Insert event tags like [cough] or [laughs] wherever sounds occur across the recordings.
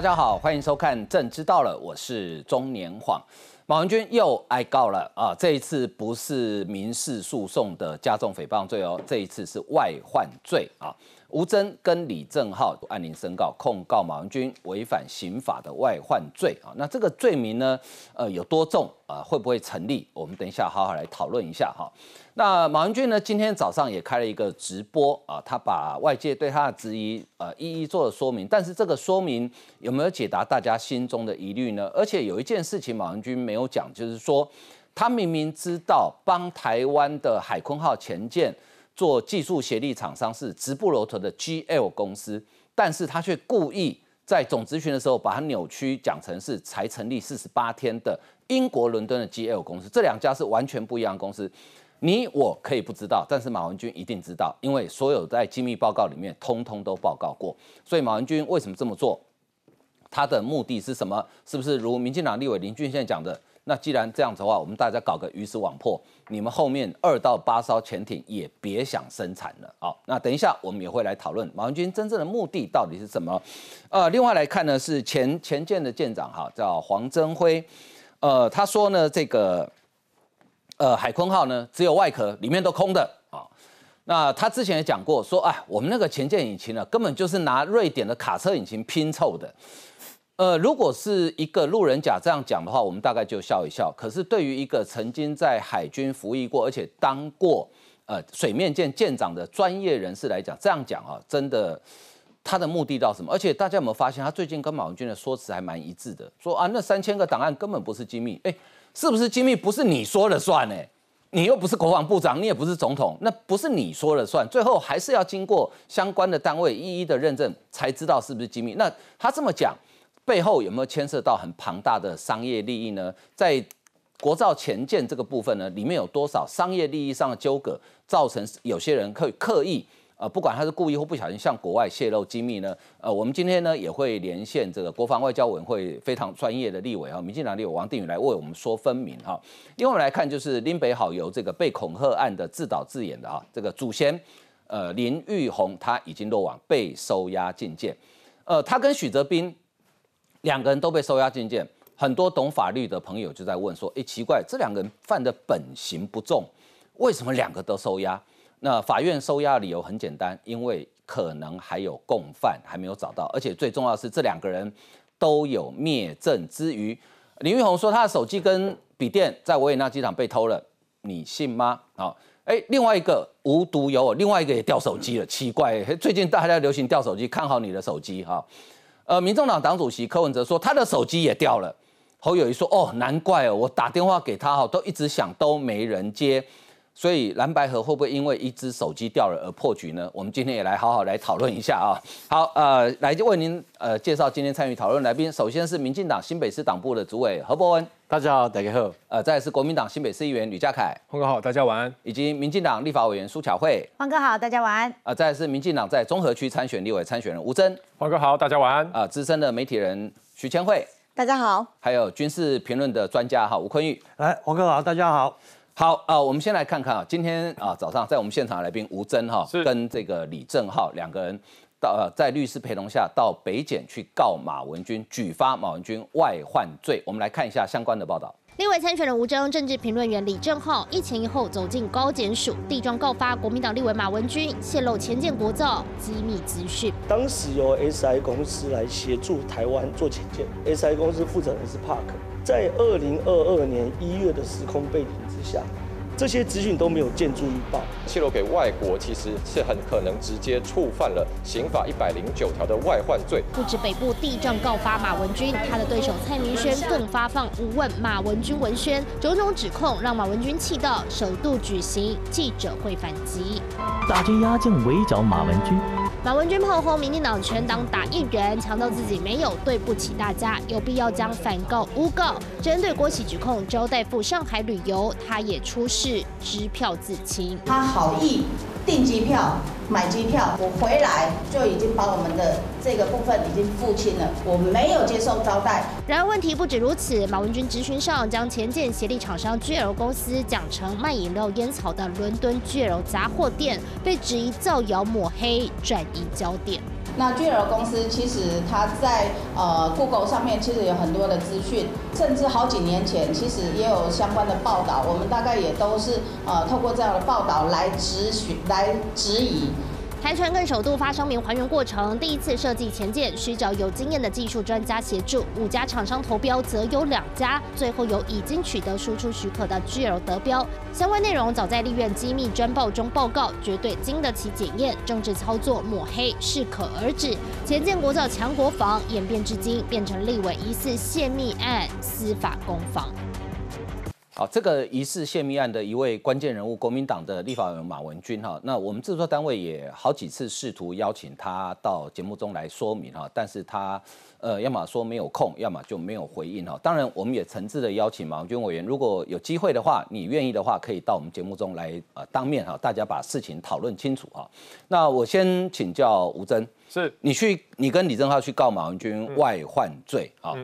大家好，欢迎收看《政知道了》，我是中年晃。马文君又挨告了啊！这一次不是民事诉讼的加重诽谤罪哦，这一次是外患罪啊。吴征跟李正浩按铃申告，控告马文君违反刑法的外患罪啊。那这个罪名呢，呃，有多重啊？会不会成立？我们等一下好好来讨论一下哈。那马文君呢，今天早上也开了一个直播啊，他把外界对他的质疑呃一一做了说明。但是这个说明有没有解答大家心中的疑虑呢？而且有一件事情马文君没有讲，就是说他明明知道帮台湾的海空号前舰。做技术协力厂商是直布罗陀的 GL 公司，但是他却故意在总咨询的时候把它扭曲讲成是才成立四十八天的英国伦敦的 GL 公司，这两家是完全不一样的公司。你我可以不知道，但是马文君一定知道，因为所有在机密报告里面通通都报告过。所以马文君为什么这么做？他的目的是什么？是不是如民进党立委林俊宪讲的？那既然这样子的话，我们大家搞个鱼死网破，你们后面二到八艘潜艇也别想生产了。好，那等一下我们也会来讨论马文军真正的目的到底是什么。呃，另外来看呢，是前前舰的舰长哈，叫黄增辉，呃，他说呢，这个呃海鲲号呢只有外壳，里面都空的啊。那他之前也讲过，说哎，我们那个前舰引擎呢，根本就是拿瑞典的卡车引擎拼凑的。呃，如果是一个路人甲这样讲的话，我们大概就笑一笑。可是对于一个曾经在海军服役过，而且当过呃水面舰舰长的专业人士来讲，这样讲啊，真的他的目的到什么？而且大家有没有发现，他最近跟马文君的说辞还蛮一致的，说啊，那三千个档案根本不是机密，哎，是不是机密？不是你说了算呢？你又不是国防部长，你也不是总统，那不是你说了算，最后还是要经过相关的单位一一的认证，才知道是不是机密。那他这么讲。背后有没有牵涉到很庞大的商业利益呢？在国造前舰这个部分呢，里面有多少商业利益上的纠葛，造成有些人可以刻意，呃，不管他是故意或不小心向国外泄露机密呢？呃，我们今天呢也会连线这个国防外交委员会非常专业的立委啊，民进党立委王定宇来为我们说分明哈。另外我们来看就是林北好由这个被恐吓案的自导自演的啊，这个祖先呃林玉红他已经落网被收押进监，呃，他跟许泽斌。两个人都被收押进监，很多懂法律的朋友就在问说：“哎，奇怪，这两个人犯的本刑不重，为什么两个都收押？”那法院收押的理由很简单，因为可能还有共犯还没有找到，而且最重要的是这两个人都有灭证之余。林玉红说他的手机跟笔电在维也纳机场被偷了，你信吗？好，哎，另外一个无独有偶，另外一个也掉手机了，奇怪，最近大家流行掉手机，看好你的手机哈。呃，民众党党主席柯文哲说他的手机也掉了。侯友谊说：“哦，难怪哦，我打电话给他哈，都一直响都没人接。所以蓝白河会不会因为一只手机掉了而破局呢？我们今天也来好好来讨论一下啊。好，呃，来为您呃介绍今天参与讨论来宾，首先是民进党新北市党部的主委何伯文，大家好，大家好。呃，再是国民党新北市议员吕家凯，黄哥好，大家晚安。以及民进党立法委员苏巧慧，黄哥好，大家晚安。呃，再是民进党在中和区参选立委参选人吴峥。黄哥好，大家晚安。啊，资深的媒体人徐千惠，大家好。还有军事评论的专家哈吴坤玉，来，黄哥好，大家好。好啊，我们先来看看啊，今天啊早上在我们现场来宾吴峥哈，跟这个李正浩两个人到呃在律师陪同下到北检去告马文君，举发马文君外患罪。我们来看一下相关的报道。立委参选人吴征、政治评论员李正浩一前一后走进高检署，地状告发国民党立委马文君泄露前建国造机密资讯。当时由 SI 公司来协助台湾做前建，SI 公司负责人是 Park，在二零二二年一月的时空背景之下。这些资讯都没有见诸预报，泄露给外国，其实是很可能直接触犯了刑法一百零九条的外患罪。不止北部地震告发马文君，他的对手蔡明轩更发放无问马文君文宣，种种指控让马文君气到首度举行记者会反击。大军压境围剿马文君。马文君炮轰民进党全党打一人，强调自己没有对不起大家，有必要将反告诬告。针对国企指控周代赴上海旅游，他也出示支票自清。他好意订机票、买机票，我回来就已经把我们的这个部分已经付清了，我没有接受招待。然而问题不止如此，马文君质询上将前建协力厂商 GL 公司讲成卖饮料烟草的伦敦 GL 杂货店，被质疑造谣抹黑转。移焦点。那巨尔公司其实它在呃 Google 上面其实有很多的资讯，甚至好几年前其实也有相关的报道，我们大概也都是呃透过这样的报道来质询、来质疑。台船更首度发声明还原过程，第一次设计前舰需找有经验的技术专家协助，五家厂商投标则有两家，最后由已经取得输出许可的 GL 得标。相关内容早在立院机密专报中报告，绝对经得起检验。政治操作抹黑适可而止，前舰国造强国防演变至今变成立委疑似泄密案司法攻防。好，这个疑似泄密案的一位关键人物，国民党的立法委员马文君哈，那我们制作单位也好几次试图邀请他到节目中来说明哈，但是他呃，要么说没有空，要么就没有回应哈。当然，我们也诚挚的邀请马文君委员，如果有机会的话，你愿意的话，可以到我们节目中来呃，当面哈，大家把事情讨论清楚哈。那我先请教吴征，是你去，你跟李正浩去告马文君外患罪啊？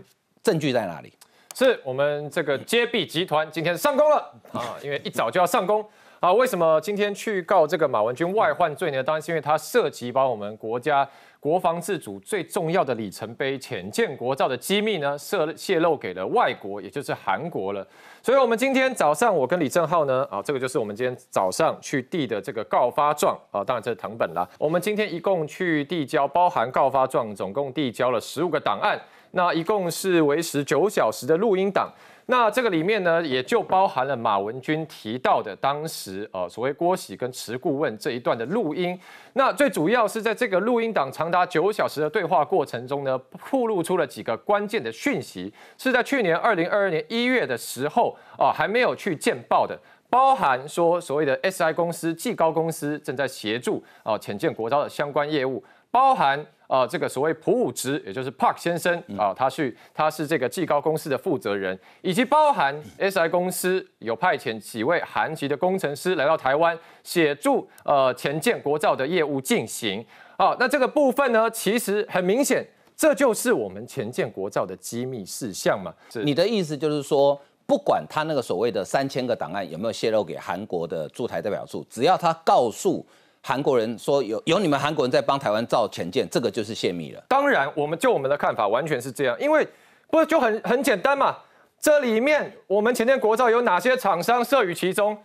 证据在哪里？是我们这个揭弊集团今天上工了啊，因为一早就要上工啊。为什么今天去告这个马文君外患罪呢？当然是因为他涉及把我们国家国防自主最重要的里程碑浅建国造的机密呢，泄泄露给了外国，也就是韩国了。所以，我们今天早上我跟李正浩呢，啊，这个就是我们今天早上去递的这个告发状啊，当然这是藤本啦。我们今天一共去递交，包含告发状，总共递交了十五个档案。那一共是维持九小时的录音档，那这个里面呢，也就包含了马文君提到的当时呃所谓郭喜跟池顾问这一段的录音。那最主要是在这个录音档长达九小时的对话过程中呢，曝露出了几个关键的讯息，是在去年二零二二年一月的时候啊，还没有去见报的，包含说所谓的 SI 公司、技高公司正在协助啊浅见国招的相关业务，包含。啊，这个所谓普武直，也就是 Park 先生啊，他去他是这个技高公司的负责人，以及包含 SI 公司有派遣几位韩籍的工程师来到台湾协助呃前建国造的业务进行。啊，那这个部分呢，其实很明显，这就是我们前建国造的机密事项嘛。你的意思就是说，不管他那个所谓的三千个档案有没有泄露给韩国的驻台代表处，只要他告诉。韩国人说有有你们韩国人在帮台湾造潜舰，这个就是泄密了。当然，我们就我们的看法完全是这样，因为不是就很很简单嘛？这里面我们潜舰国造有哪些厂商涉于其中？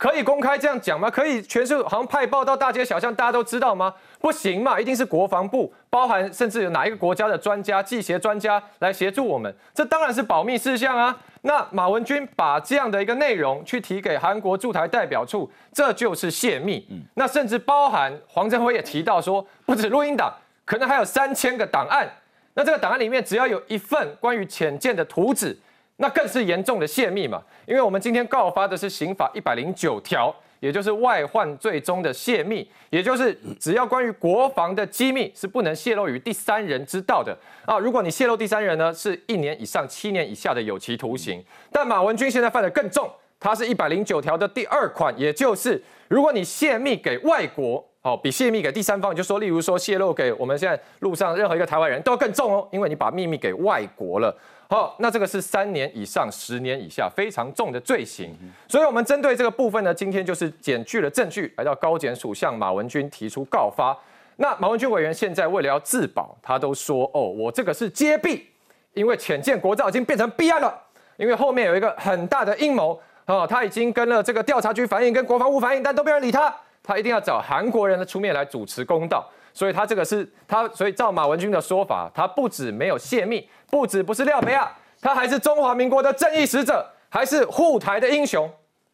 可以公开这样讲吗？可以全是好像派报到大街小巷，大家都知道吗？不行嘛，一定是国防部，包含甚至有哪一个国家的专家、技协专家来协助我们，这当然是保密事项啊。那马文君把这样的一个内容去提给韩国驻台代表处，这就是泄密。嗯，那甚至包含黄振辉也提到说，不止录音档，可能还有三千个档案。那这个档案里面只要有一份关于潜舰的图纸。那更是严重的泄密嘛，因为我们今天告发的是刑法一百零九条，也就是外患罪中的泄密，也就是只要关于国防的机密是不能泄露于第三人知道的啊。如果你泄露第三人呢，是一年以上七年以下的有期徒刑。但马文君现在犯的更重，他是一百零九条的第二款，也就是如果你泄密给外国，哦，比泄密给第三方，就说例如说泄露给我们现在路上任何一个台湾人都更重哦，因为你把秘密给外国了。好，那这个是三年以上十年以下非常重的罪行，所以我们针对这个部分呢，今天就是减去了证据，来到高检署向马文君提出告发。那马文君委员现在为了要自保，他都说哦，我这个是揭弊，因为浅见国造已经变成弊案了，因为后面有一个很大的阴谋啊，他已经跟了这个调查局反映，跟国防部反映，但都没人理他，他一定要找韩国人的出面来主持公道。所以他这个是他，所以照马文君的说法，他不止没有泄密，不止不是廖培亚，他还是中华民国的正义使者，还是护台的英雄。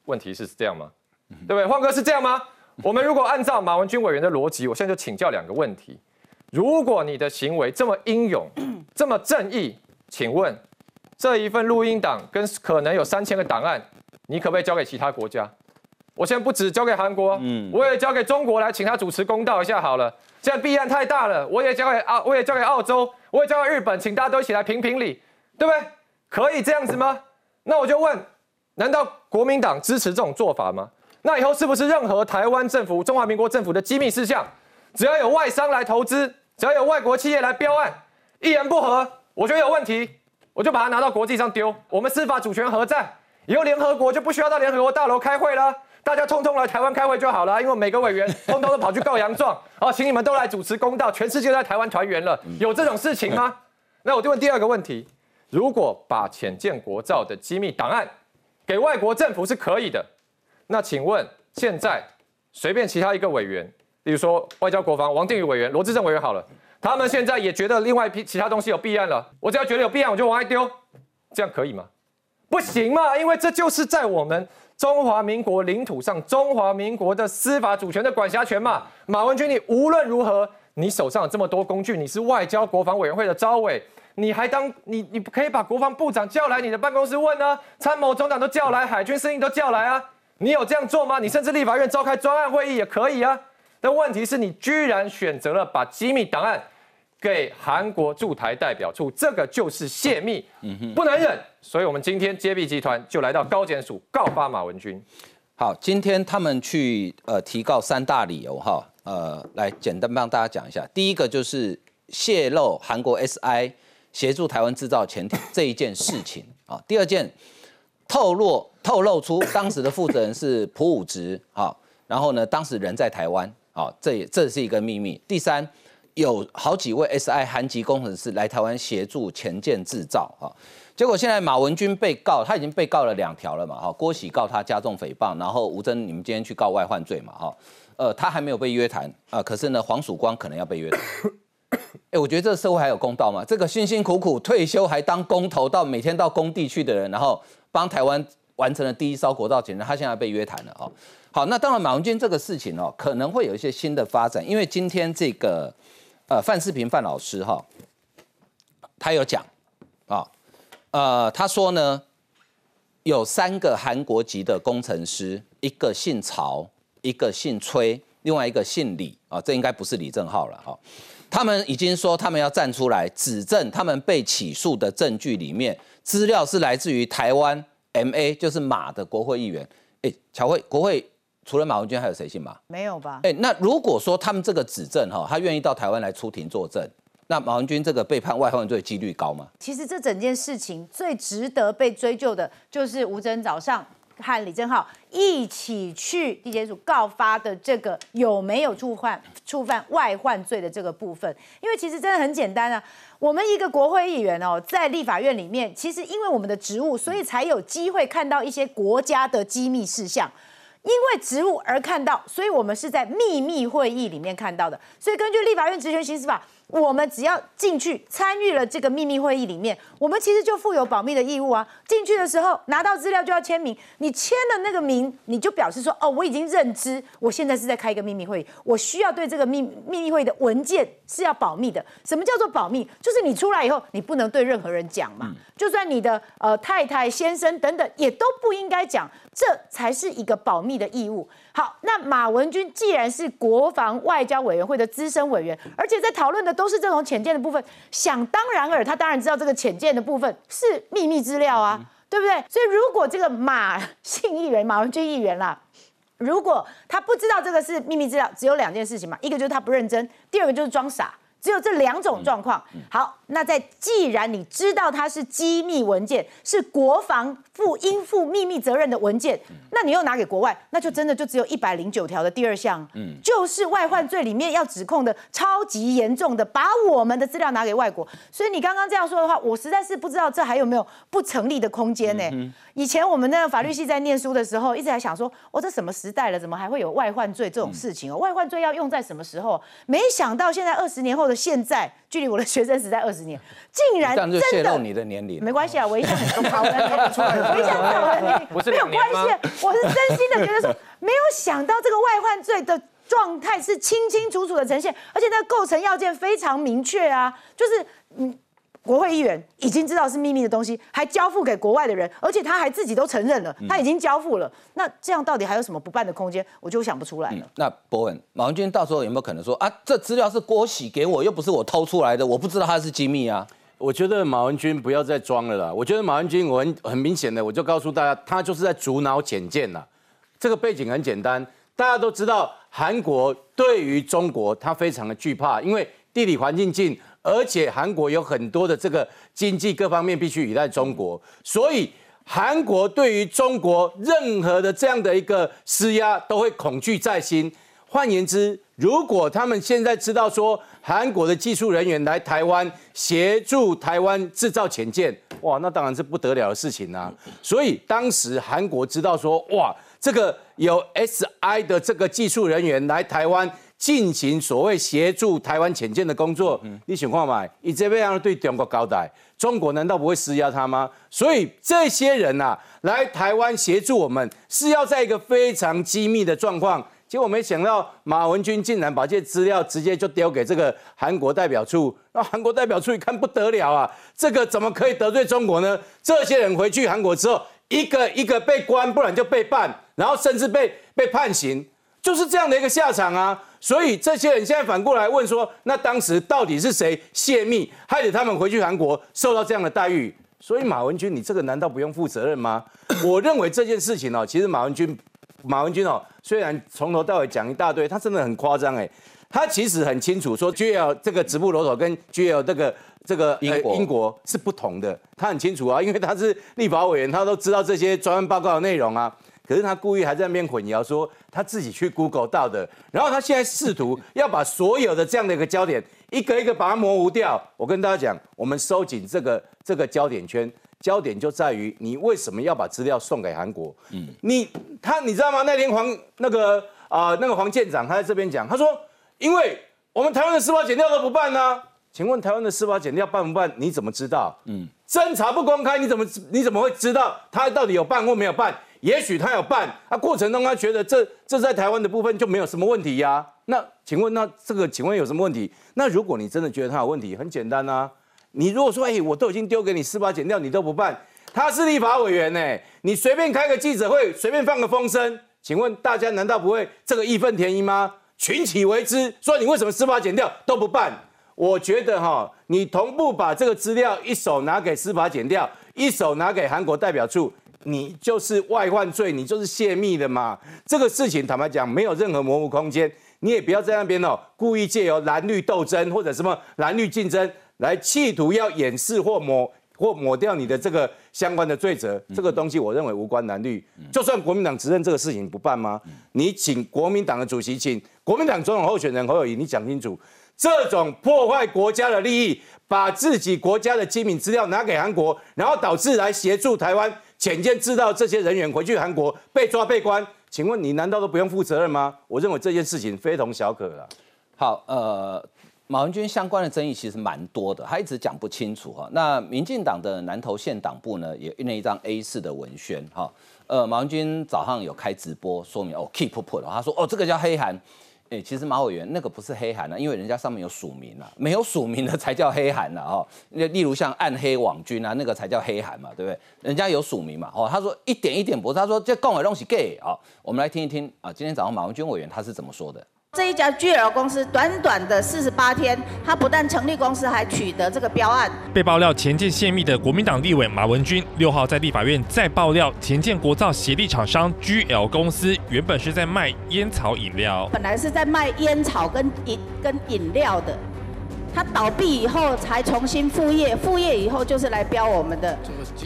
问题是这样吗？对不对？晃哥是这样吗？我们如果按照马文君委员的逻辑，我现在就请教两个问题：如果你的行为这么英勇，[clears throat] 这么正义，请问这一份录音档跟可能有三千个档案，你可不可以交给其他国家？我现在不止交给韩国，嗯，我也交给中国来，请他主持公道一下好了。现在弊案太大了，我也交给澳，我也交给澳洲，我也交给日本，请大家都一起来评评理，对不对？可以这样子吗？那我就问，难道国民党支持这种做法吗？那以后是不是任何台湾政府、中华民国政府的机密事项，只要有外商来投资，只要有外国企业来标案，一言不合，我觉得有问题，我就把它拿到国际上丢，我们司法主权何在？以后联合国就不需要到联合国大楼开会了。大家通通来台湾开会就好了，因为每个委员通通都跑去告洋状，[laughs] 哦，请你们都来主持公道，全世界都在台湾团圆了，有这种事情吗？[laughs] 那我就问第二个问题：如果把浅见国造的机密档案给外国政府是可以的，那请问现在随便其他一个委员，例如说外交国防王定宇委员、罗志正委员好了，他们现在也觉得另外一批其他东西有弊案了，我只要觉得有弊案，我就往外丢，这样可以吗？不行嘛，因为这就是在我们中华民国领土上，中华民国的司法主权的管辖权嘛。马文君，你无论如何，你手上有这么多工具，你是外交国防委员会的招委，你还当你你可以把国防部长叫来你的办公室问啊，参谋总长都叫来，海军司令都叫来啊，你有这样做吗？你甚至立法院召开专案会议也可以啊。但问题是你居然选择了把机密档案。给韩国驻台代表处，这个就是泄密，不能忍。所以，我们今天揭弊集团就来到高检署告发马文君。好，今天他们去呃提告三大理由哈，呃，来简单帮大家讲一下。第一个就是泄露韩国 SI 协助台湾制造潜艇这一件事情啊。第二件透露透露出当时的负责人是朴武植啊，然后呢，当时人在台湾啊，这也这是一个秘密。第三。有好几位 SI 韩籍工程师来台湾协助前建制造啊，结果现在马文君被告，他已经被告了两条了嘛哈，郭喜告他加重诽谤，然后吴征你们今天去告外患罪嘛哈，呃他还没有被约谈啊，可是呢黄曙光可能要被约谈，[coughs] 哎我觉得这个社会还有公道吗？这个辛辛苦苦退休还当工头到每天到工地去的人，然后帮台湾完成了第一艘国造潜艇，他现在被约谈了哈，好那当然马文君这个事情哦可能会有一些新的发展，因为今天这个。呃，范世平范老师哈，他有讲啊，呃，他说呢，有三个韩国籍的工程师，一个姓曹，一个姓崔，另外一个姓李啊，这应该不是李正浩了哈。他们已经说他们要站出来指证，他们被起诉的证据里面资料是来自于台湾 M A，就是马的国会议员。哎，乔会国会。除了马文君，还有谁姓马？没有吧？哎，那如果说他们这个指证哈，他愿意到台湾来出庭作证，那马文君这个被判外患罪几率高吗？其实这整件事情最值得被追究的，就是吴征早上和李正浩一起去地检署告发的这个有没有触犯触犯外患罪的这个部分。因为其实真的很简单啊，我们一个国会议员哦，在立法院里面，其实因为我们的职务，所以才有机会看到一些国家的机密事项。因为职务而看到，所以我们是在秘密会议里面看到的。所以根据立法院职权行使法。我们只要进去参与了这个秘密会议里面，我们其实就负有保密的义务啊。进去的时候拿到资料就要签名，你签了那个名，你就表示说，哦，我已经认知，我现在是在开一个秘密会议，我需要对这个秘秘密会议的文件是要保密的。什么叫做保密？就是你出来以后，你不能对任何人讲嘛，就算你的呃太太、先生等等，也都不应该讲，这才是一个保密的义务。好，那马文君既然是国防外交委员会的资深委员，而且在讨论的都是这种浅见的部分，想当然尔，他当然知道这个浅见的部分是秘密资料啊，对不对？所以如果这个马姓议员马文君议员啦，如果他不知道这个是秘密资料，只有两件事情嘛，一个就是他不认真，第二个就是装傻。只有这两种状况。好，那在既然你知道它是机密文件，是国防负应负秘密责任的文件，那你又拿给国外，那就真的就只有一百零九条的第二项，嗯，就是外患罪里面要指控的超级严重的，把我们的资料拿给外国。所以你刚刚这样说的话，我实在是不知道这还有没有不成立的空间呢？以前我们那个法律系在念书的时候，一直在想说，哦，这什么时代了，怎么还会有外患罪这种事情哦？外患罪要用在什么时候？没想到现在二十年后的。现在距离我的学生时代二十年，竟然真的泄露你的年龄，没关系啊，我一向很高，我 [laughs] 一向在我的年龄没有关系，我是真心的觉得说，没有想到这个外患罪的状态是清清楚楚的呈现，而且那个构成要件非常明确啊，就是嗯。国会议员已经知道是秘密的东西，还交付给国外的人，而且他还自己都承认了，他已经交付了。那这样到底还有什么不办的空间？我就想不出来了。那博文马文君到时候有没有可能说啊，这资料是郭喜给我，又不是我偷出来的，我不知道它是机密啊？我觉得马文君不要再装了啦。我觉得马文君，我很很明显的，我就告诉大家，他就是在阻挠简见了。这个背景很简单，大家都知道，韩国对于中国，他非常的惧怕，因为地理环境近。而且韩国有很多的这个经济各方面必须依赖中国，所以韩国对于中国任何的这样的一个施压，都会恐惧在心。换言之，如果他们现在知道说韩国的技术人员来台湾协助台湾制造潜舰，哇，那当然是不得了的事情啊。所以当时韩国知道说，哇，这个有 SI 的这个技术人员来台湾进行所谓协助台湾潜舰的工作，你想看嘛？以这边要对中国交代，中国难道不会施压他吗？所以这些人呐，来台湾协助我们，是要在一个非常机密的状况。结果没想到，马文君竟然把这些资料直接就丢给这个韩国代表处，那韩国代表处一看不得了啊，这个怎么可以得罪中国呢？这些人回去韩国之后，一个一个被关，不然就被办，然后甚至被被判刑，就是这样的一个下场啊。所以这些人现在反过来问说，那当时到底是谁泄密，害得他们回去韩国受到这样的待遇？所以马文君，你这个难道不用负责任吗？[laughs] 我认为这件事情哦，其实马文君。马文君哦，虽然从头到尾讲一大堆，他真的很夸张哎。他其实很清楚说，GL 这个直布罗陀跟 GL 这个这个英国英国是不同的，他很清楚啊，因为他是立法委员，他都知道这些专案报告的内容啊。可是他故意还在那边混淆，说他自己去 Google 到的，然后他现在试图要把所有的这样的一个焦点一个一个把它模糊掉。我跟大家讲，我们收紧这个这个焦点圈。焦点就在于你为什么要把资料送给韩国？嗯，你他你知道吗？那天黄那个啊那个黄舰长他在这边讲，他说，因为我们台湾的司法检调都不办呢，请问台湾的司法检调办不办？你怎么知道？嗯，侦查不公开，你怎么你怎么会知道他到底有办或没有办？也许他有办，啊过程中他觉得这这在台湾的部分就没有什么问题呀。那请问那这个请问有什么问题？那如果你真的觉得他有问题，很简单啊。你如果说，哎，我都已经丢给你司法检调，你都不办，他是立法委员呢，你随便开个记者会，随便放个风声，请问大家难道不会这个义愤填膺吗？群起为之，说你为什么司法检调都不办？我觉得哈，你同步把这个资料一手拿给司法检调，一手拿给韩国代表处，你就是外患罪，你就是泄密的嘛。这个事情坦白讲，没有任何模糊空间，你也不要在那边哦，故意借由蓝绿斗争或者什么蓝绿竞争。来企图要掩饰或抹或抹掉你的这个相关的罪责，这个东西我认为无关蓝绿。就算国民党执政这个事情不办吗？你请国民党的主席，请国民党总统候选人侯友谊，你讲清楚，这种破坏国家的利益，把自己国家的机密资料拿给韩国，然后导致来协助台湾潜见知道这些人员回去韩国被抓被关，请问你难道都不用负责任吗？我认为这件事情非同小可了。好，呃。马文君相关的争议其实蛮多的，他一直讲不清楚哈。那民进党的南投县党部呢，也印了一张 A 四的文宣哈。呃，马文君早上有开直播说明哦，keep put，他说哦，这个叫黑函。哎，其实马委员那个不是黑函啊，因为人家上面有署名啊，没有署名的才叫黑函啊哈。那例如像暗黑网军啊，那个才叫黑函嘛，对不对？人家有署名嘛，哦，他说一点一点不是，他说这共的东西 gay 啊。我们来听一听啊，今天早上马文军委员他是怎么说的。这一家 GL 公司短短的四十八天，他不但成立公司，还取得这个标案。被爆料前建泄密的国民党立委马文君，六号在立法院再爆料前建国造协力厂商 GL 公司，原本是在卖烟草饮料，本来是在卖烟草跟饮跟饮料的。他倒闭以后才重新复业，复业以后就是来标我们的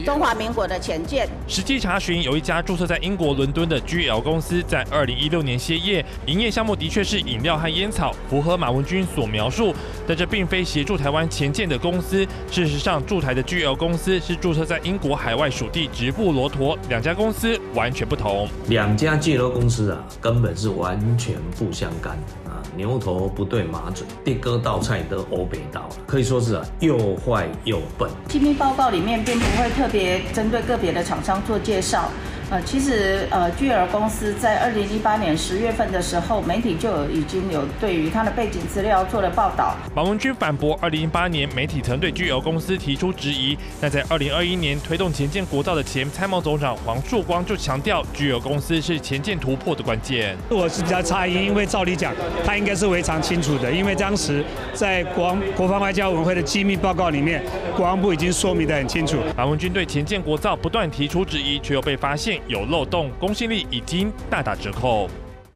中华民国的前舰。实际查询，有一家注册在英国伦敦的 GL 公司，在二零一六年歇业，营业项目的确是饮料和烟草，符合马文君所描述。但这并非协助台湾前舰的公司。事实上，驻台的 GL 公司是注册在英国海外属地直布罗陀，两家公司完全不同。两家 GL 公司啊，根本是完全不相干啊。牛头不对马嘴，第哥道菜都欧北道可以说是啊又坏又笨。T P 报告里面并不会特别针对个别的厂商做介绍。呃，其实呃，巨尔公司在二零一八年十月份的时候，媒体就有已经有对于他的背景资料做了报道。马文君反驳，二零一八年媒体曾对巨尔公司提出质疑，那在二零二一年推动前建国造的前参谋总长黄树光就强调，巨尔公司是前建突破的关键。我是比较诧异，因为照理讲，他应该是非常清楚的，因为当时在国国防外交委员会的机密报告里面，国防部已经说明的很清楚。马文君对前建国造不断提出质疑，却又被发现。有漏洞，公信力已经大打折扣。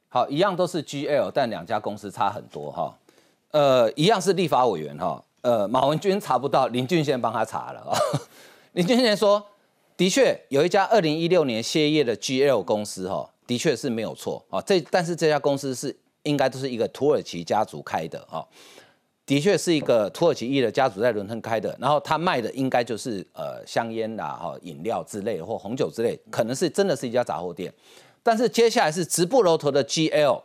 好，一样都是 GL，但两家公司差很多哈。呃，一样是立法委员哈。呃，马文君查不到，林俊宪帮他查了。[laughs] 林俊宪说，的确有一家二零一六年歇业的 GL 公司哈，的确是没有错啊。这但是这家公司是应该都是一个土耳其家族开的哈，的确是一个土耳其裔的家族在伦敦开的，然后他卖的应该就是呃香烟啦、哈饮料之类或红酒之类，可能是真的是一家杂货店。但是接下来是直布罗陀的 GL，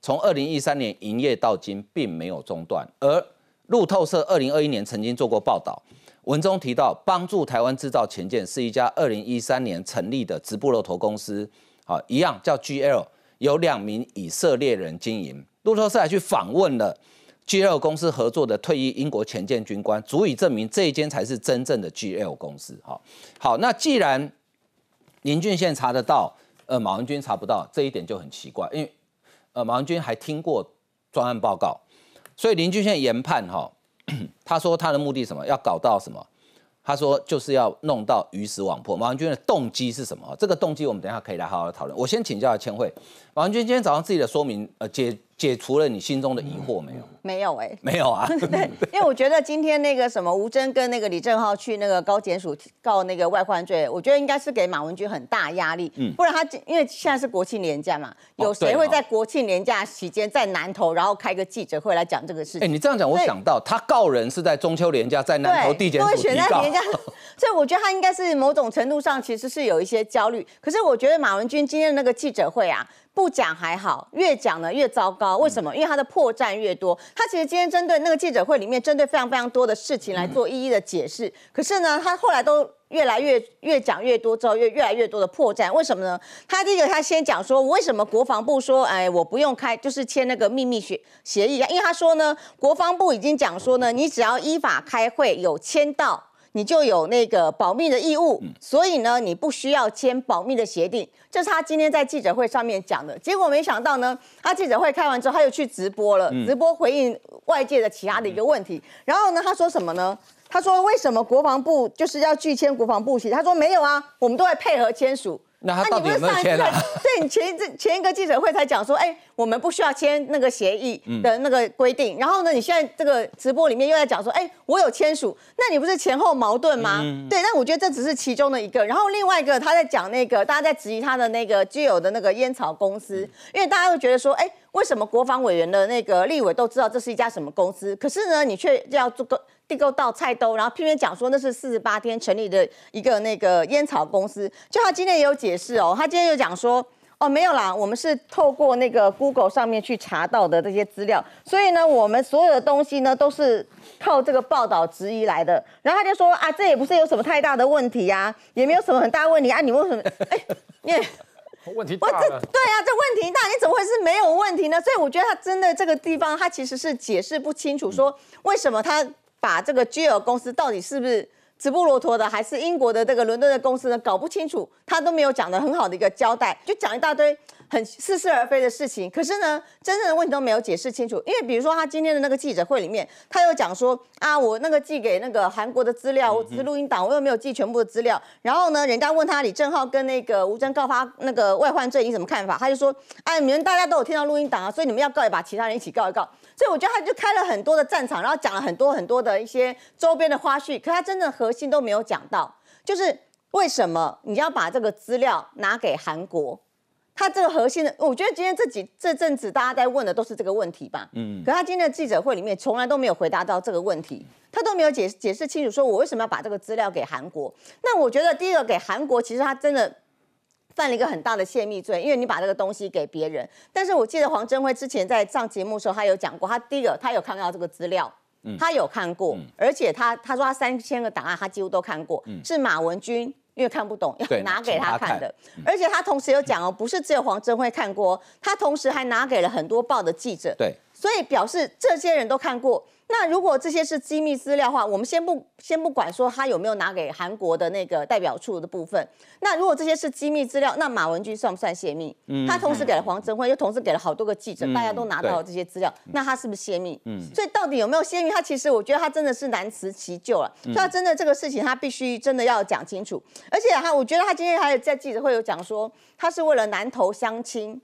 从二零一三年营业到今并没有中断，而路透社二零二一年曾经做过报道。文中提到，帮助台湾制造前舰是一家二零一三年成立的直布罗陀公司，啊，一样叫 GL，有两名以色列人经营。路透社还去访问了 GL 公司合作的退役英国前舰军官，足以证明这一间才是真正的 GL 公司。哈，好，那既然林俊宪查得到，呃，马文君查不到，这一点就很奇怪，因为呃，马文君还听过专案报告，所以林俊宪研判哈。[clears throat] 他说他的目的什么？要搞到什么？他说就是要弄到鱼死网破。马文君的动机是什么？这个动机我们等下可以来好好讨论。我先请教下千惠，马文君今天早上自己的说明，呃，解解除了你心中的疑惑没有？没有哎，没有啊。[laughs] 对，因为我觉得今天那个什么吴征跟那个李正浩去那个高检署告那个外患罪，我觉得应该是给马文君很大压力。嗯，不然他因为现在是国庆年假嘛，有谁会在国庆年假期间在南投然后开个记者会来讲这个事情？哎，你这样讲，我想到他告人是在中秋年假在南投地检署提告，[laughs] 所以我觉得他应该是某种程度上其实是有一些焦虑。可是我觉得马文君今天的那个记者会啊。不讲还好，越讲呢越糟糕。为什么？因为他的破绽越多。他其实今天针对那个记者会里面，针对非常非常多的事情来做一一的解释。可是呢，他后来都越来越越讲越多之后，越越来越多的破绽。为什么呢？他第一个，他先讲说，为什么国防部说，哎，我不用开，就是签那个秘密协协议。因为他说呢，国防部已经讲说呢，你只要依法开会，有签到。你就有那个保密的义务，所以呢，你不需要签保密的协定。这是他今天在记者会上面讲的。结果没想到呢，他记者会开完之后，他又去直播了，直播回应外界的其他的一个问题。然后呢，他说什么呢？他说为什么国防部就是要拒签国防部协议？他说没有啊，我们都会配合签署。那他到底有没有签啊？[laughs] 对你前一阵前一个记者会才讲说，哎，我们不需要签那个协议的那个规定。然后呢，你现在这个直播里面又在讲说，哎，我有签署，那你不是前后矛盾吗？对，那我觉得这只是其中的一个。然后另外一个他在讲那个大家在质疑他的那个具有的那个烟草公司，因为大家会觉得说，哎，为什么国防委员的那个立委都知道这是一家什么公司，可是呢，你却要做个。订购到菜兜，然后偏偏讲说那是四十八天成立的一个那个烟草公司。就他今天也有解释哦，他今天有讲说，哦没有啦，我们是透过那个 Google 上面去查到的这些资料，所以呢，我们所有的东西呢都是靠这个报道质疑来的。然后他就说啊，这也不是有什么太大的问题呀，也没有什么很大问题啊，你为什么？哎，你 [laughs] 问题大了。对啊，这问题大，你怎么会是没有问题呢？所以我觉得他真的这个地方，他其实是解释不清楚，说为什么他。把这个 G L 公司到底是不是直布罗陀的，还是英国的这个伦敦的公司呢？搞不清楚，他都没有讲的很好的一个交代，就讲一大堆很似是而非的事情。可是呢，真正的问题都没有解释清楚。因为比如说他今天的那个记者会里面，他又讲说啊，我那个寄给那个韩国的资料，我只是录音档，我又没有寄全部的资料。然后呢，人家问他李正浩跟那个吴征告发那个外患罪，你怎么看法？他就说，哎，你们大家都有听到录音档啊，所以你们要告也把其他人一起告一告。所以我觉得他就开了很多的战场，然后讲了很多很多的一些周边的花絮，可他真正核心都没有讲到，就是为什么你要把这个资料拿给韩国？他这个核心的，我觉得今天这几这阵子大家在问的都是这个问题吧。嗯。可他今天的记者会里面从来都没有回答到这个问题，他都没有解解释清楚，说我为什么要把这个资料给韩国？那我觉得第一个给韩国，其实他真的。犯了一个很大的泄密罪，因为你把这个东西给别人。但是我记得黄镇辉之前在上节目的时候，他有讲过，他第一个他有看到这个资料，嗯他有看过，而且他他说他三千个档案他几乎都看过，是马文君因为看不懂要拿给他看的，而且他同时有讲哦，不是只有黄镇辉看过，他同时还拿给了很多报的记者，对，所以表示这些人都看过。那如果这些是机密资料的话，我们先不先不管说他有没有拿给韩国的那个代表处的部分。那如果这些是机密资料，那马文君算不算泄密？嗯，他同时给了黄镇辉，又同时给了好多个记者，大家都拿到了这些资料，那他是不是泄密？嗯，所以到底有没有泄密？他其实我觉得他真的是难辞其咎了。所以他真的这个事情，他必须真的要讲清楚。而且他，我觉得他今天还有在记者会有讲说，他是为了南投相亲。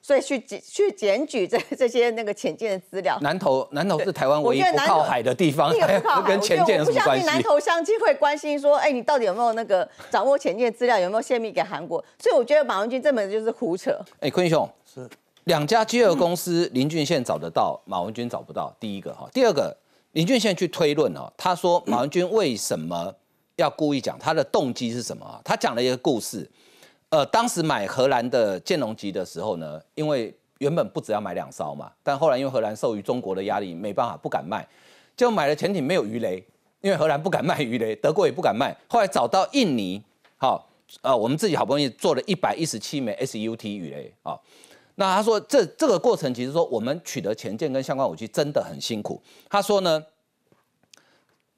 所以去检去检举这这些那个潜舰的资料。南投南投是台湾我唯一不靠海的地方，[laughs] 跟潜舰有什么关我不相信南系？投相亲会关心说，哎，你到底有没有那个掌握潜舰资料，有没有泄密给韩国？所以我觉得马文君根本就是胡扯。哎，坤兄是两家饥饿公司，林俊宪找得到，马文君找不到。第一个哈，第二个林俊宪去推论哦，他说马文君为什么要故意讲他的动机是什么啊？他讲了一个故事，呃，当时买荷兰的剑龙级的时候呢，因为原本不只要买两艘嘛，但后来因为荷兰受于中国的压力，没办法不敢卖，就买了潜艇没有鱼雷，因为荷兰不敢卖鱼雷，德国也不敢卖，后来找到印尼，好、呃，我们自己好不容易做了一百一十七枚 SUT 鱼雷啊、那他说这这个过程其实说我们取得前舰跟相关武器真的很辛苦。他说呢，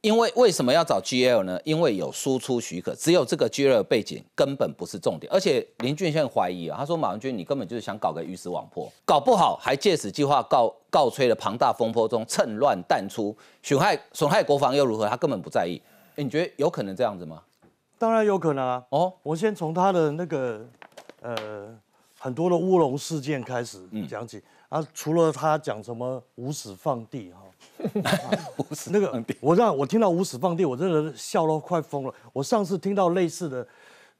因为为什么要找 GL 呢？因为有输出许可，只有这个 GL 背景根本不是重点。而且林俊宪怀疑啊，他说马文君你根本就是想搞个鱼死网破，搞不好还借此计划告告吹了庞大风波中趁乱淡出，损害损害国防又如何？他根本不在意。哎你觉得有可能这样子吗？当然有可能啊。哦，我先从他的那个呃很多的乌龙事件开始讲起、啊。除了他讲什么无耻放地哈，[laughs] 那个我让我听到无耻放地，我真的笑到快疯了。我上次听到类似的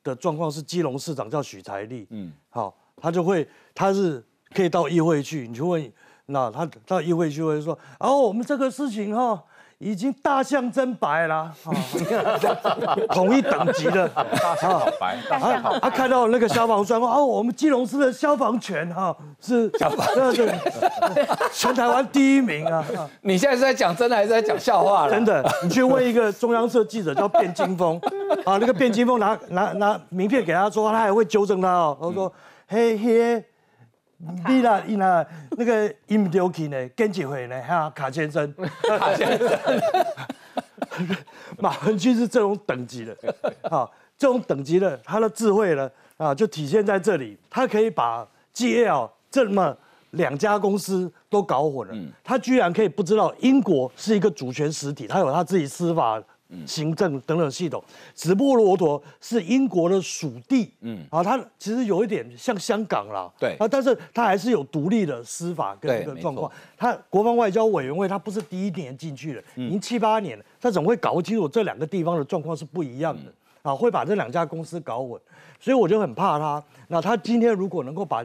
的状况是基隆市长叫许才利，嗯，好，他就会他是可以到议会去，你去问，那他到议会去会说，哦，我们这个事情哈。已经大象真白了，[laughs] 啊统一等级的，大象好白，大象好啊，他看到那个消防栓哦，我们基隆市的消防权哈是消防对全台湾第一名啊！你现在是在讲真的还是在讲笑话了？真的，你去问一个中央社记者叫卞金峰，啊，那个卞金峰拿拿拿名片给他说，他还会纠正他哦，他说嘿嘿。你啦，伊啦，那个伊唔丢去呢，跟几回呢？哈，卡先生，[laughs] 卡先生，[laughs] 马文君是这种等级的，啊，这种等级的，他的智慧呢，啊，就体现在这里，他可以把 GL 这么两家公司都搞混了，他居然可以不知道英国是一个主权实体，他有他自己司法。行政等等系统，直布罗陀是英国的属地，嗯，啊，它其实有一点像香港啦，对。啊，但是它还是有独立的司法跟一个状况。它国防外交委员会它不是第一年进去的，已经七八年了，它怎么会搞不清楚这两个地方的状况是不一样的？啊，会把这两家公司搞混，所以我就很怕他。那他今天如果能够把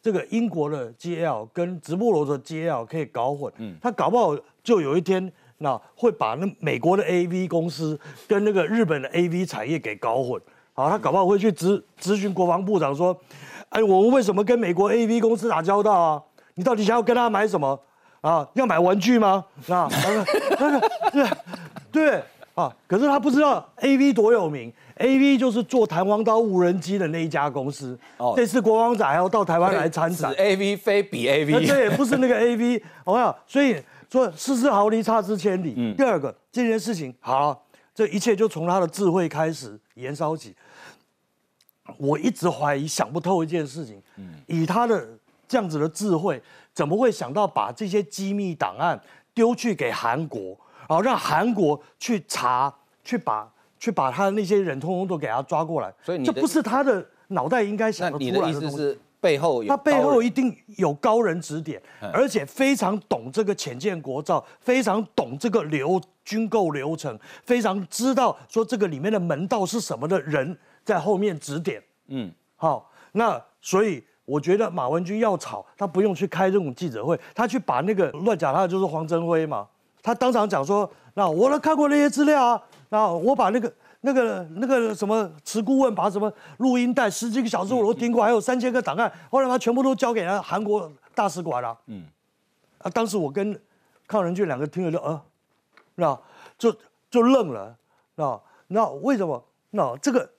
这个英国的 GL 跟直布罗陀的 GL 可以搞混，嗯，他搞不好就有一天。那会把那美国的 A V 公司跟那个日本的 A V 产业给搞混，好，他搞不好会去咨咨询国防部长说，哎，我们为什么跟美国 A V 公司打交道啊？你到底想要跟他买什么啊？要买玩具吗？啊，那个对对啊，可是他不知道 A V 多有名，A V 就是做弹簧刀无人机的那一家公司。哦，这次国防长还要到台湾来参展，A V 非比 A V，对，不是那个 A V，好不好？所以。说失之毫厘，差之千里。嗯，第二个这件事情好，这一切就从他的智慧开始燃烧起。我一直怀疑想不透一件事情，嗯，以他的这样子的智慧，怎么会想到把这些机密档案丢去给韩国，然后让韩国去查，去把去把他的那些人通通都给他抓过来？所以这不是他的脑袋应该想得出来的东西。背后有他背后一定有高人指点，而且非常懂这个浅见国造，非常懂这个流军购流程，非常知道说这个里面的门道是什么的人在后面指点。嗯，好，那所以我觉得马文君要吵，他不用去开这种记者会，他去把那个乱讲他的就是黄镇辉嘛，他当场讲说，那我都看过那些资料啊，那我把那个。那个那个什么持顾问把什么录音带十几个小时我都听过，还有三千个档案，后来他全部都交给了韩国大使馆了。嗯，啊，当时我跟康仁俊两个听了就啊，那就就愣了，那那为什么？那这个，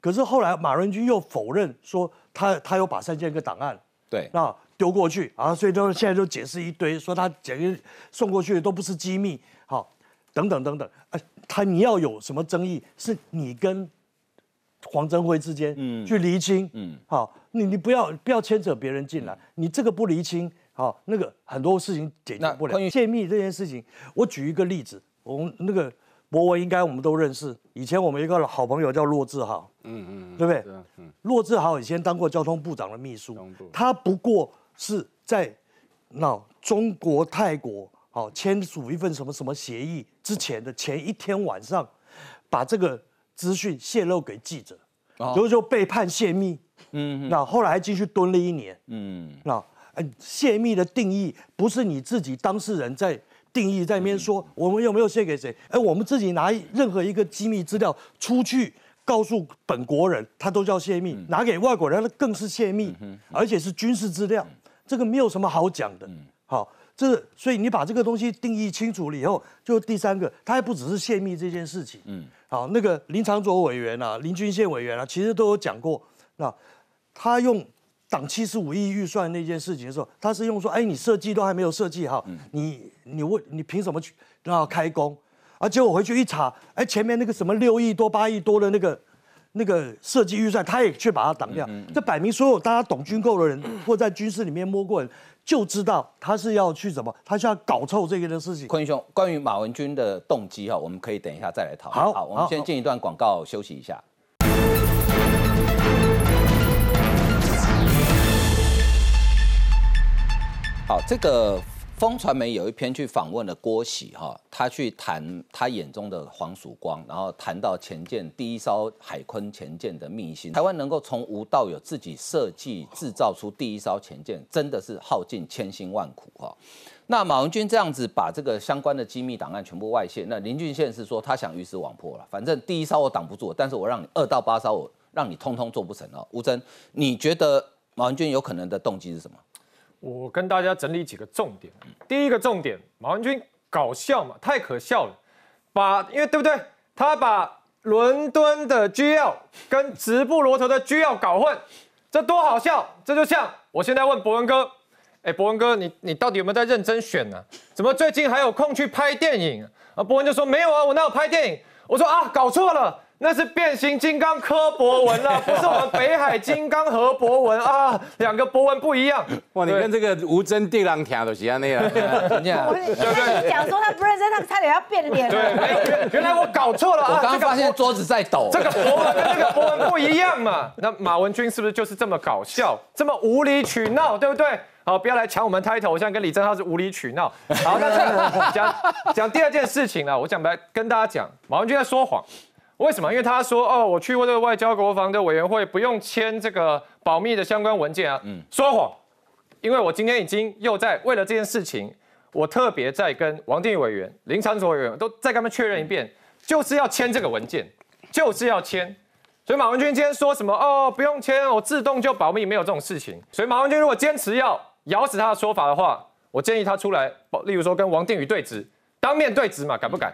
可是后来马仁君又否认说他他有把三千个档案对那丢过去啊，所以都现在就解释一堆，说他简直送过去的都不是机密，好，等等等等，哎。他你要有什么争议，是你跟黄镇辉之间去厘清，嗯，好，你你不要不要牵扯别人进来，你这个不厘清，好，那个很多事情解决不了。泄密这件事情，我举一个例子，我们那个博文应该我们都认识，以前我们一个好朋友叫骆志豪，嗯嗯，对不对？骆志豪以前当过交通部长的秘书，他不过是在那中国泰国好签署一份什么什么协议之前的前一天晚上，把这个资讯泄露给记者，然后就被判泄密。嗯，那后来还继续蹲了一年。嗯，那嗯，泄密的定义不是你自己当事人在定义，在那边说我们有没有泄给谁？哎，我们自己拿任何一个机密资料出去告诉本国人，他都叫泄密；拿给外国人，那更是泄密，而且是军事资料，这个没有什么好讲的。好，这所以你把这个东西定义清楚了以后，就第三个，它还不只是泄密这件事情。嗯，好，那个林长佐委员啊，林军宪委员啊，其实都有讲过，那他用。党七十五亿预算那件事情的时候，他是用说，哎，你设计都还没有设计好，你你问你凭什么去让开工？而结果回去一查，哎，前面那个什么六亿多、八亿多的那个那个设计预算，他也去把它挡掉。这摆明所有大家懂军购的人，或在军事里面摸过人，就知道他是要去什么，他是要搞臭这个的事情。坤兄，关于马文君的动机哈，我们可以等一下再来讨论。好，我们先进一段广告休息一下。好，这个风传媒有一篇去访问了郭喜哈，他去谈他眼中的黄曙光，然后谈到前舰第一艘海坤前舰的秘辛。台湾能够从无到有自己设计制造出第一艘前舰，真的是耗尽千辛万苦哈。那马文君这样子把这个相关的机密档案全部外泄，那林俊宪是说他想鱼死网破了，反正第一艘我挡不住，但是我让你二到八艘我让你通通做不成哦。吴征，你觉得马文君有可能的动机是什么？我跟大家整理几个重点。第一个重点，马文君搞笑嘛，太可笑了。把，因为对不对？他把伦敦的 GL 跟直布罗陀的 GL 搞混，这多好笑！这就像我现在问博文哥，哎，博文哥，你你到底有没有在认真选呢？怎么最近还有空去拍电影？啊，博文就说没有啊，我哪有拍电影？我说啊，搞错了。那是变形金刚柯博文了，[laughs] 不是我们北海金刚何博文啊，两个博文不一样。[laughs] 哇，你跟这个吴 [laughs] 真地狼听都是安那了。对讲说他不认真，他差点要变脸。对，原来我搞错了啊！我刚发现桌子在抖。这个博文跟那个博文不一样嘛？那马文君是不是就是这么搞笑，这么无理取闹，对不对？好，不要来抢我们 title，我现在跟李正浩是无理取闹。好，那讲讲第二件事情了，我讲来跟大家讲，马文君在说谎。为什么？因为他说哦，我去过这个外交国防的委员会，不用签这个保密的相关文件啊。嗯，说谎。因为我今天已经又在为了这件事情，我特别在跟王定宇委员、林长佐委员都再跟他们确认一遍，就是要签这个文件，就是要签。所以马文君今天说什么哦，不用签，我自动就保密，没有这种事情。所以马文君如果坚持要咬死他的说法的话，我建议他出来，例如说跟王定宇对质，当面对质嘛，敢不敢？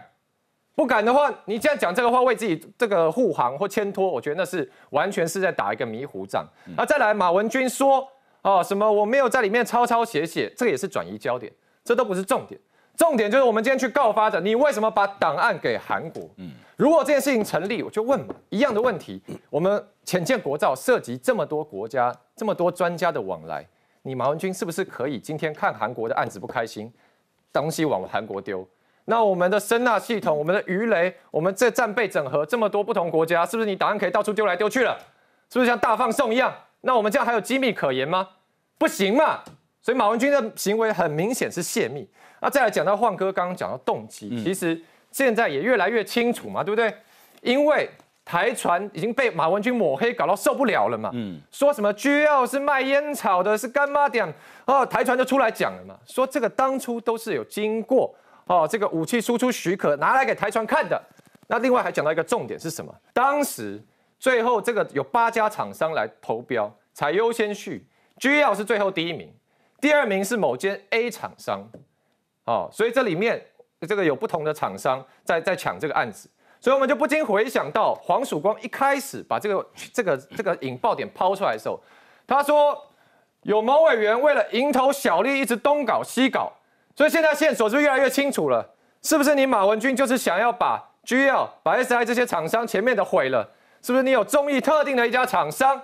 不敢的话，你这样讲这个话，为自己这个护航或牵拖，我觉得那是完全是在打一个迷糊仗。那再来，马文君说哦什么我没有在里面抄抄写写，这个也是转移焦点，这都不是重点。重点就是我们今天去告发的，你为什么把档案给韩国？嗯，如果这件事情成立，我就问嘛，一样的问题，我们浅见国造涉及这么多国家、这么多专家的往来，你马文君是不是可以今天看韩国的案子不开心，东西往韩国丢？那我们的声纳系统，我们的鱼雷，我们这战备整合这么多不同国家，是不是你档案可以到处丢来丢去了？是不是像大放送一样？那我们这样还有机密可言吗？不行嘛！所以马文君的行为很明显是泄密。那再来讲到晃哥刚刚讲到动机，其实现在也越来越清楚嘛，对不对？因为台船已经被马文君抹黑搞到受不了了嘛。嗯。说什么 G L 是卖烟草的，是干妈点哦，台船就出来讲了嘛，说这个当初都是有经过。哦，这个武器输出许可拿来给台船看的。那另外还讲到一个重点是什么？当时最后这个有八家厂商来投标，采优先序，G L 是最后第一名，第二名是某间 A 厂商。哦，所以这里面这个有不同的厂商在在抢这个案子，所以我们就不禁回想到黄曙光一开始把这个这个这个引爆点抛出来的时候，他说有某委员为了蝇头小利，一直东搞西搞。所以现在线索是越来越清楚了？是不是你马文君就是想要把 GL、把 SI 这些厂商前面的毁了？是不是你有中意特定的一家厂商？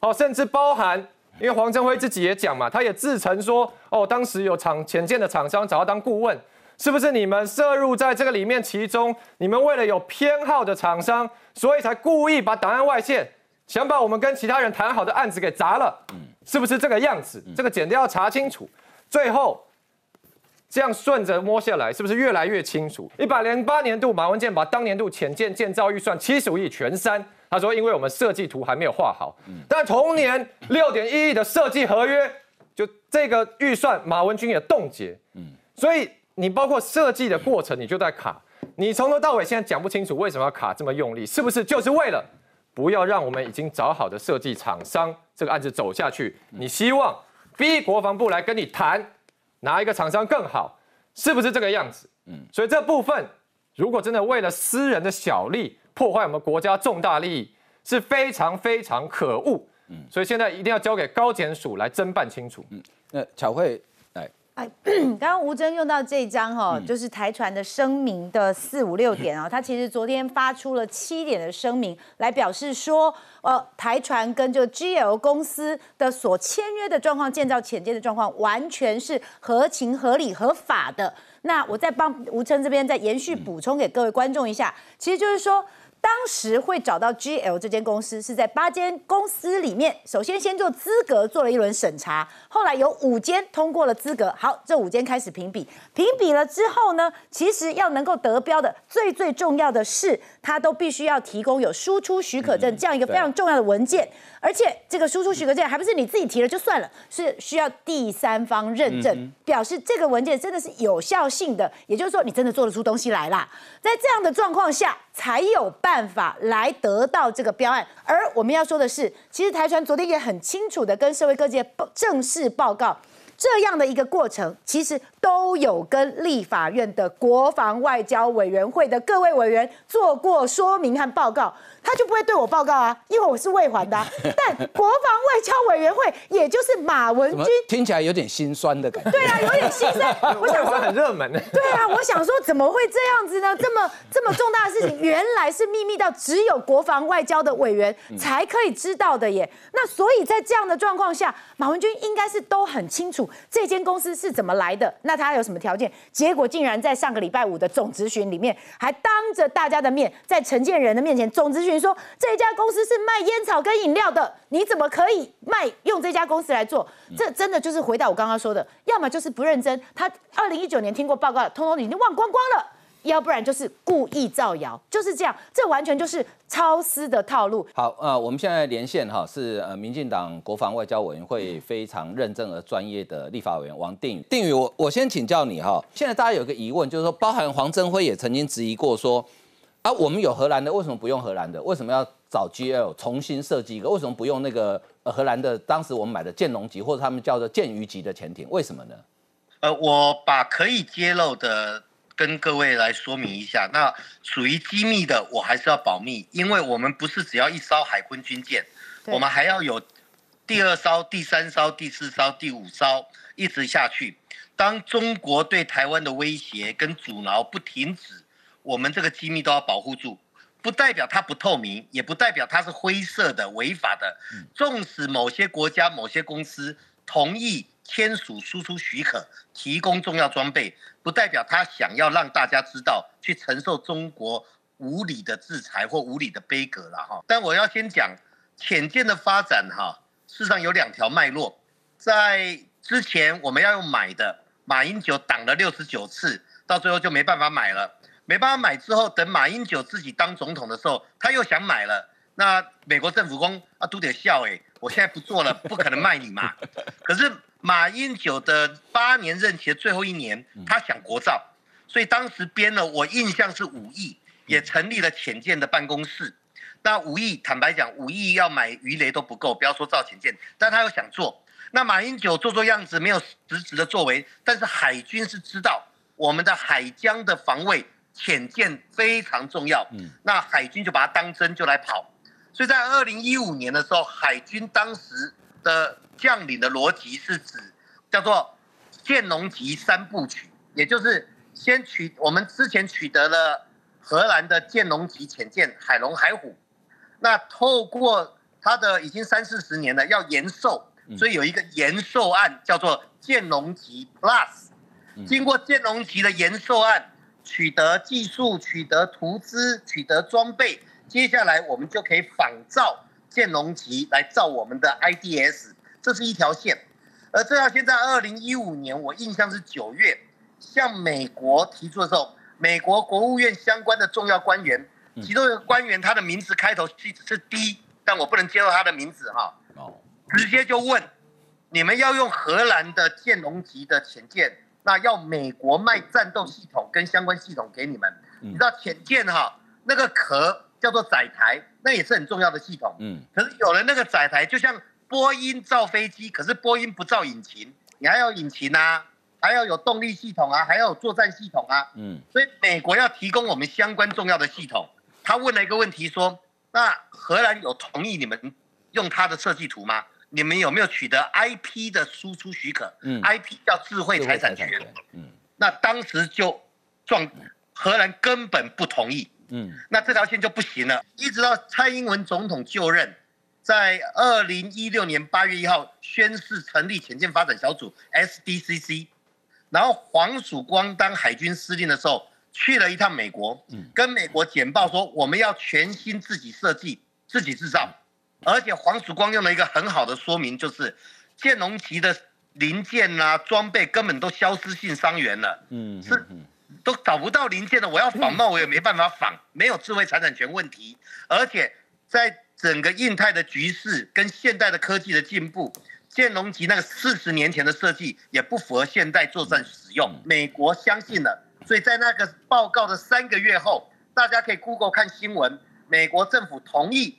哦，甚至包含，因为黄镇辉自己也讲嘛，他也自称说，哦，当时有厂前建的厂商找他当顾问，是不是你们涉入在这个里面？其中你们为了有偏好的厂商，所以才故意把档案外泄，想把我们跟其他人谈好的案子给砸了，是不是这个样子？这个简单要查清楚。最后这样顺着摸下来，是不是越来越清楚？一百零八年度马文健把当年度浅建建造预算七十五亿全删，他说因为我们设计图还没有画好。但同年六点一亿的设计合约，就这个预算马文君也冻结。所以你包括设计的过程，你就在卡。你从头到尾现在讲不清楚为什么要卡这么用力，是不是就是为了不要让我们已经找好的设计厂商这个案子走下去？你希望逼国防部来跟你谈哪一个厂商更好，是不是这个样子？嗯，所以这部分如果真的为了私人的小利破坏我们国家重大利益，是非常非常可恶。嗯，所以现在一定要交给高检署来侦办清楚。嗯，那巧慧。哎，[clears throat] 刚刚吴征用到这张哈，就是台船的声明的四五六点啊，[laughs] 他其实昨天发出了七点的声明，来表示说，呃，台船跟这个 GL 公司的所签约的状况、建造潜舰的状况，完全是合情合理合法的。那我再帮吴征这边再延续补充给各位观众一下，其实就是说。当时会找到 GL 这间公司，是在八间公司里面，首先先做资格做了一轮审查，后来有五间通过了资格，好，这五间开始评比，评比了之后呢，其实要能够得标的，最最重要的是，它都必须要提供有输出许可证这样一个非常重要的文件，而且这个输出许可证还不是你自己提了就算了，是需要第三方认证，表示这个文件真的是有效性的，也就是说你真的做得出东西来啦，在这样的状况下才有办。办法来得到这个标案，而我们要说的是，其实台船昨天也很清楚的跟社会各界正式报告，这样的一个过程，其实都有跟立法院的国防外交委员会的各位委员做过说明和报告。他就不会对我报告啊，因为我是未还的。[laughs] 但国防外交委员会，也就是马文君，听起来有点心酸的感觉。对啊，有点心酸。我想说很热门的。对啊，我想说怎么会这样子呢？这么这么重大的事情，[laughs] 原来是秘密到只有国防外交的委员才可以知道的耶。那所以在这样的状况下，马文君应该是都很清楚这间公司是怎么来的，那他有什么条件？结果竟然在上个礼拜五的总咨询里面，还当着大家的面，在承建人的面前总咨询。说这家公司是卖烟草跟饮料的，你怎么可以卖用这家公司来做？这真的就是回到我刚刚说的，要么就是不认真，他二零一九年听过报告，通通已经忘光光了；要不然就是故意造谣，就是这样，这完全就是超私的套路。好，呃，我们现在连线哈是呃民进党国防外交委员会非常认证而专业的立法委员王定宇。定宇，我我先请教你哈，现在大家有个疑问，就是说，包含黄镇辉也曾经质疑过说。啊，我们有荷兰的，为什么不用荷兰的？为什么要找 GL 重新设计一个？为什么不用那个呃荷兰的？当时我们买的剑龙级或者他们叫做剑鱼级的潜艇，为什么呢？呃，我把可以揭露的跟各位来说明一下。那属于机密的，我还是要保密，因为我们不是只要一艘海空军舰，我们还要有第二艘、第三艘、第四艘、第五艘，一直下去。当中国对台湾的威胁跟阻挠不停止。我们这个机密都要保护住，不代表它不透明，也不代表它是灰色的、违法的。纵使某些国家、某些公司同意签署输出许可、提供重要装备，不代表他想要让大家知道去承受中国无理的制裁或无理的悲格了哈。但我要先讲浅见的发展哈，事实上有两条脉络，在之前我们要用买的，马英九挡了六十九次，到最后就没办法买了。没办法买之后，等马英九自己当总统的时候，他又想买了。那美国政府公啊都得笑哎，我现在不做了，不可能卖你嘛。[laughs] 可是马英九的八年任期的最后一年，他想国造，所以当时编了，我印象是五亿，也成立了浅见的办公室。那五亿，坦白讲，五亿要买鱼雷都不够，不要说造浅见，但他又想做。那马英九做做样子，没有实质的作为，但是海军是知道我们的海疆的防卫。潜舰非常重要，嗯，那海军就把它当真就来跑，所以在二零一五年的时候，海军当时的将领的逻辑是指叫做建龙级三部曲，也就是先取我们之前取得了荷兰的建龙级潜舰海龙海虎，那透过它的已经三四十年了，要延寿，所以有一个延寿案叫做建龙级 Plus，经过建龙级的延寿案。取得技术、取得图资、取得装备，接下来我们就可以仿造建龙级来造我们的 IDS，这是一条线。而这条线在二零一五年，我印象是九月向美国提出的时候，美国国务院相关的重要官员，其中一个官员他的名字开头是是 D，但我不能揭露他的名字哈。哦，直接就问，你们要用荷兰的建龙级的潜舰，那要美国卖战斗系统跟相关系统给你们。你知道潜舰哈那个壳叫做载台，那也是很重要的系统。嗯，可是有了那个载台，就像。波音造飞机，可是波音不造引擎，你还要引擎啊，还要有动力系统啊，还要有作战系统啊。嗯，所以美国要提供我们相关重要的系统。他问了一个问题说：那荷兰有同意你们用他的设计图吗？你们有没有取得 IP 的输出许可？嗯，IP 叫智慧财产权。嗯，那当时就撞荷兰根本不同意。嗯，那这条线就不行了，一直到蔡英文总统就任。在二零一六年八月一号宣誓成立潜舰发展小组 SDCC，然后黄曙光当海军司令的时候去了一趟美国，跟美国简报说我们要全新自己设计、自己制造，而且黄曙光用了一个很好的说明，就是建龙级的零件啊装备根本都消失性伤员了，嗯，是都找不到零件了，我要仿冒我也没办法仿，没有智慧财产权问题，而且在。整个印太的局势跟现代的科技的进步，建龙级那个四十年前的设计也不符合现代作战使用。美国相信了，所以在那个报告的三个月后，大家可以 Google 看新闻，美国政府同意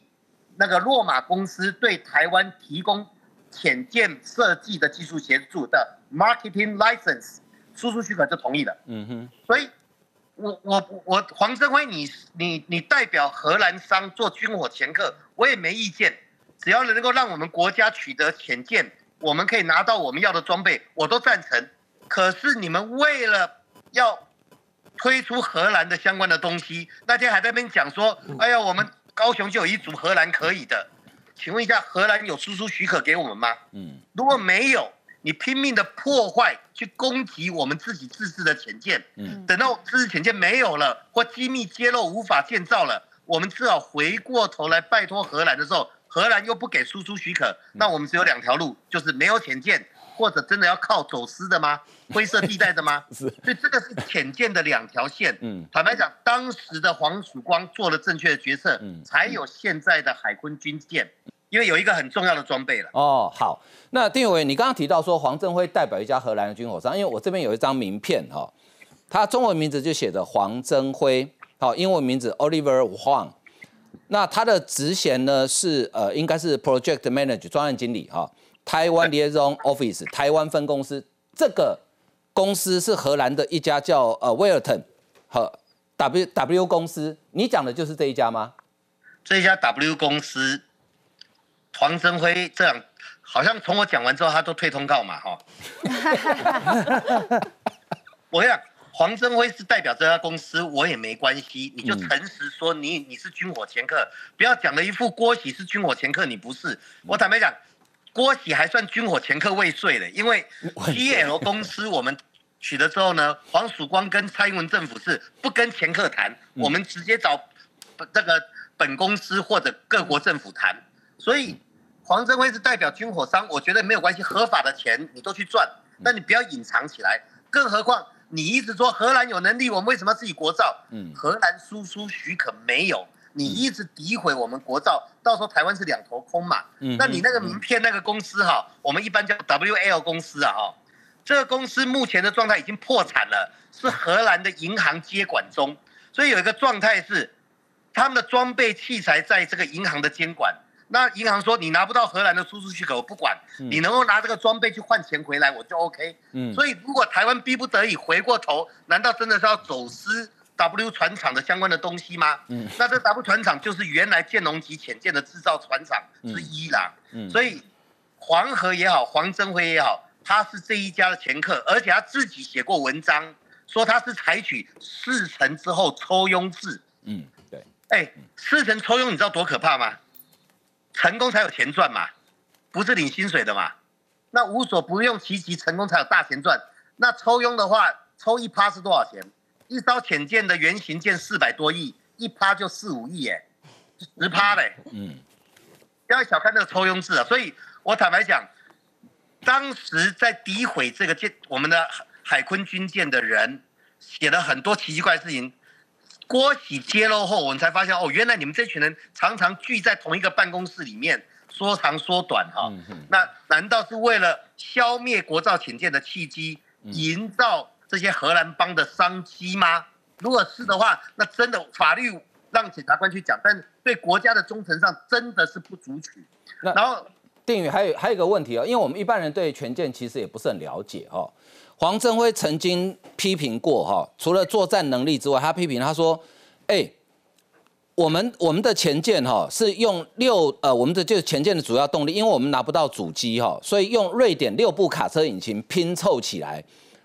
那个洛马公司对台湾提供潜舰设计的技术协助的 marketing license 输出许可就同意了。嗯哼，所以。我我我黄镇辉，你你你代表荷兰商做军火掮客，我也没意见，只要能够让我们国家取得潜舰，我们可以拿到我们要的装备，我都赞成。可是你们为了要推出荷兰的相关的东西，那天还在那边讲说，哎呀，我们高雄就有一组荷兰可以的，请问一下，荷兰有输出许可给我们吗？嗯，如果没有。你拼命的破坏，去攻击我们自己自制的潜舰，嗯，等到自制潜舰没有了，或机密揭露无法建造了，我们只好回过头来拜托荷兰的时候，荷兰又不给输出许可，那我们只有两条路，就是没有潜舰，或者真的要靠走私的吗？灰色地带的吗？[laughs] 是，所以这个是潜舰的两条线。嗯，坦白讲，当时的黄曙光做了正确的决策，嗯，才有现在的海空军舰。因为有一个很重要的装备了。哦，好，那丁伟，你刚刚提到说黄振辉代表一家荷兰的军火商，因为我这边有一张名片哈，他中文名字就写着黄振辉，好，英文名字 Oliver Huang，那他的职衔呢是呃应该是 Project Manager 专案经理哈，台湾 Liaison Office 台湾分公司，这个公司是荷兰的一家叫呃 Wilton 和 W W 公司，你讲的就是这一家吗？这一家 W 公司。黄增辉这样，好像从我讲完之后，他都退通告嘛，哈。[laughs] 我跟你讲黄增辉是代表这家公司，我也没关系，你就诚实说你你是军火掮客，不要讲了一副郭喜是军火掮客，你不是。我坦白讲，郭喜还算军火掮客未遂的，因为 T L 公司我们取得之后呢，黄曙光跟蔡英文政府是不跟掮客谈，我们直接找这个本公司或者各国政府谈，所以。黄镇辉是代表军火商，我觉得没有关系，合法的钱你都去赚，那你不要隐藏起来。更何况你一直说荷兰有能力，我们为什么要自己国造？嗯，荷兰输出许可没有，你一直诋毁我们国造，到时候台湾是两头空嘛。嗯，那你那个名片那个公司哈，我们一般叫 WL 公司啊哈，这个公司目前的状态已经破产了，是荷兰的银行接管中，所以有一个状态是，他们的装备器材在这个银行的监管。那银行说你拿不到荷兰的输出许可，我不管，你能够拿这个装备去换钱回来，我就 OK。嗯，所以如果台湾逼不得已回过头，难道真的是要走私 W 船厂的相关的东西吗？嗯，那这 W 船厂就是原来建龙级潜舰的制造船厂之一啦。嗯，所以黄河也好，黄镇辉也好，他是这一家的前客，而且他自己写过文章，说他是采取事成之后抽佣制。嗯，对。哎，事成抽佣，你知道多可怕吗？成功才有钱赚嘛，不是领薪水的嘛？那无所不用其极，成功才有大钱赚。那抽佣的话，抽一趴是多少钱？一艘浅舰的原型舰四百多亿，一趴就四五亿，哎，十趴嘞。嗯，不要小看那个抽佣制啊。所以我坦白讲，当时在诋毁这个舰我们的海坤军舰的人，写了很多奇奇怪事情。郭喜揭露后，我们才发现哦，原来你们这群人常常聚在同一个办公室里面，说长说短哈。那难道是为了消灭国造潜舰的契机，营造这些荷兰帮的商机吗？如果是的话，那真的法律让检察官去讲，但对国家的忠诚上真的是不足取。然后。定宇还有还有一个问题哦，因为我们一般人对权健其实也不是很了解哦。黄镇辉曾经批评过哈，除了作战能力之外，他批评他说：“哎，我们我们的前舰哈是用六呃，我们的就是前舰的主要动力，因为我们拿不到主机哈，所以用瑞典六部卡车引擎拼凑起来。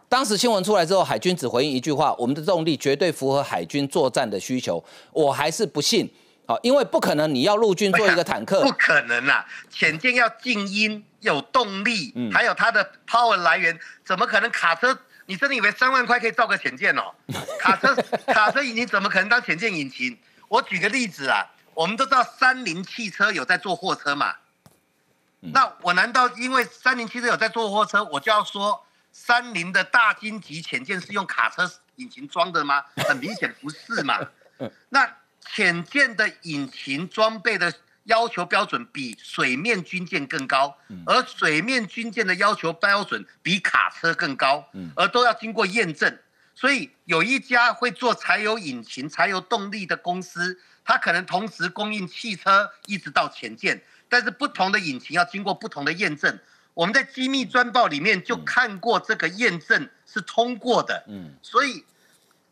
当时新闻出来之后，海军只回应一句话：我们的动力绝对符合海军作战的需求。我还是不信。”好，因为不可能，你要陆军做一个坦克，[laughs] 不可能啊。潜舰要静音，有动力，还有它的 power 来源，怎么可能卡车？你真的以为三万块可以造个潜舰哦？[laughs] 卡车卡车引擎怎么可能当潜舰引擎？我举个例子啊，我们都知道三菱汽车有在做货车嘛，那我难道因为三菱汽车有在做货车，我就要说三菱的大金级潜舰是用卡车引擎装的吗？很明显不是嘛。[laughs] 那。潜舰的引擎装备的要求标准比水面军舰更高，而水面军舰的要求标准比卡车更高，而都要经过验证。所以有一家会做柴油引擎、柴油动力的公司，它可能同时供应汽车一直到潜舰，但是不同的引擎要经过不同的验证。我们在机密专报里面就看过这个验证是通过的。嗯，所以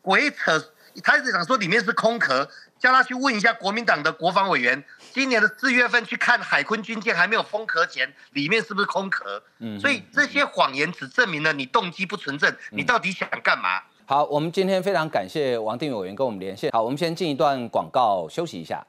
鬼扯，他是想说里面是空壳。叫他去问一下国民党的国防委员，今年的四月份去看海坤军舰还没有封壳前，里面是不是空壳？嗯，所以这些谎言只证明了你动机不纯正，你到底想干嘛？好，我们今天非常感谢王定宇委员跟我们连线。好，我们先进一段广告休息一下。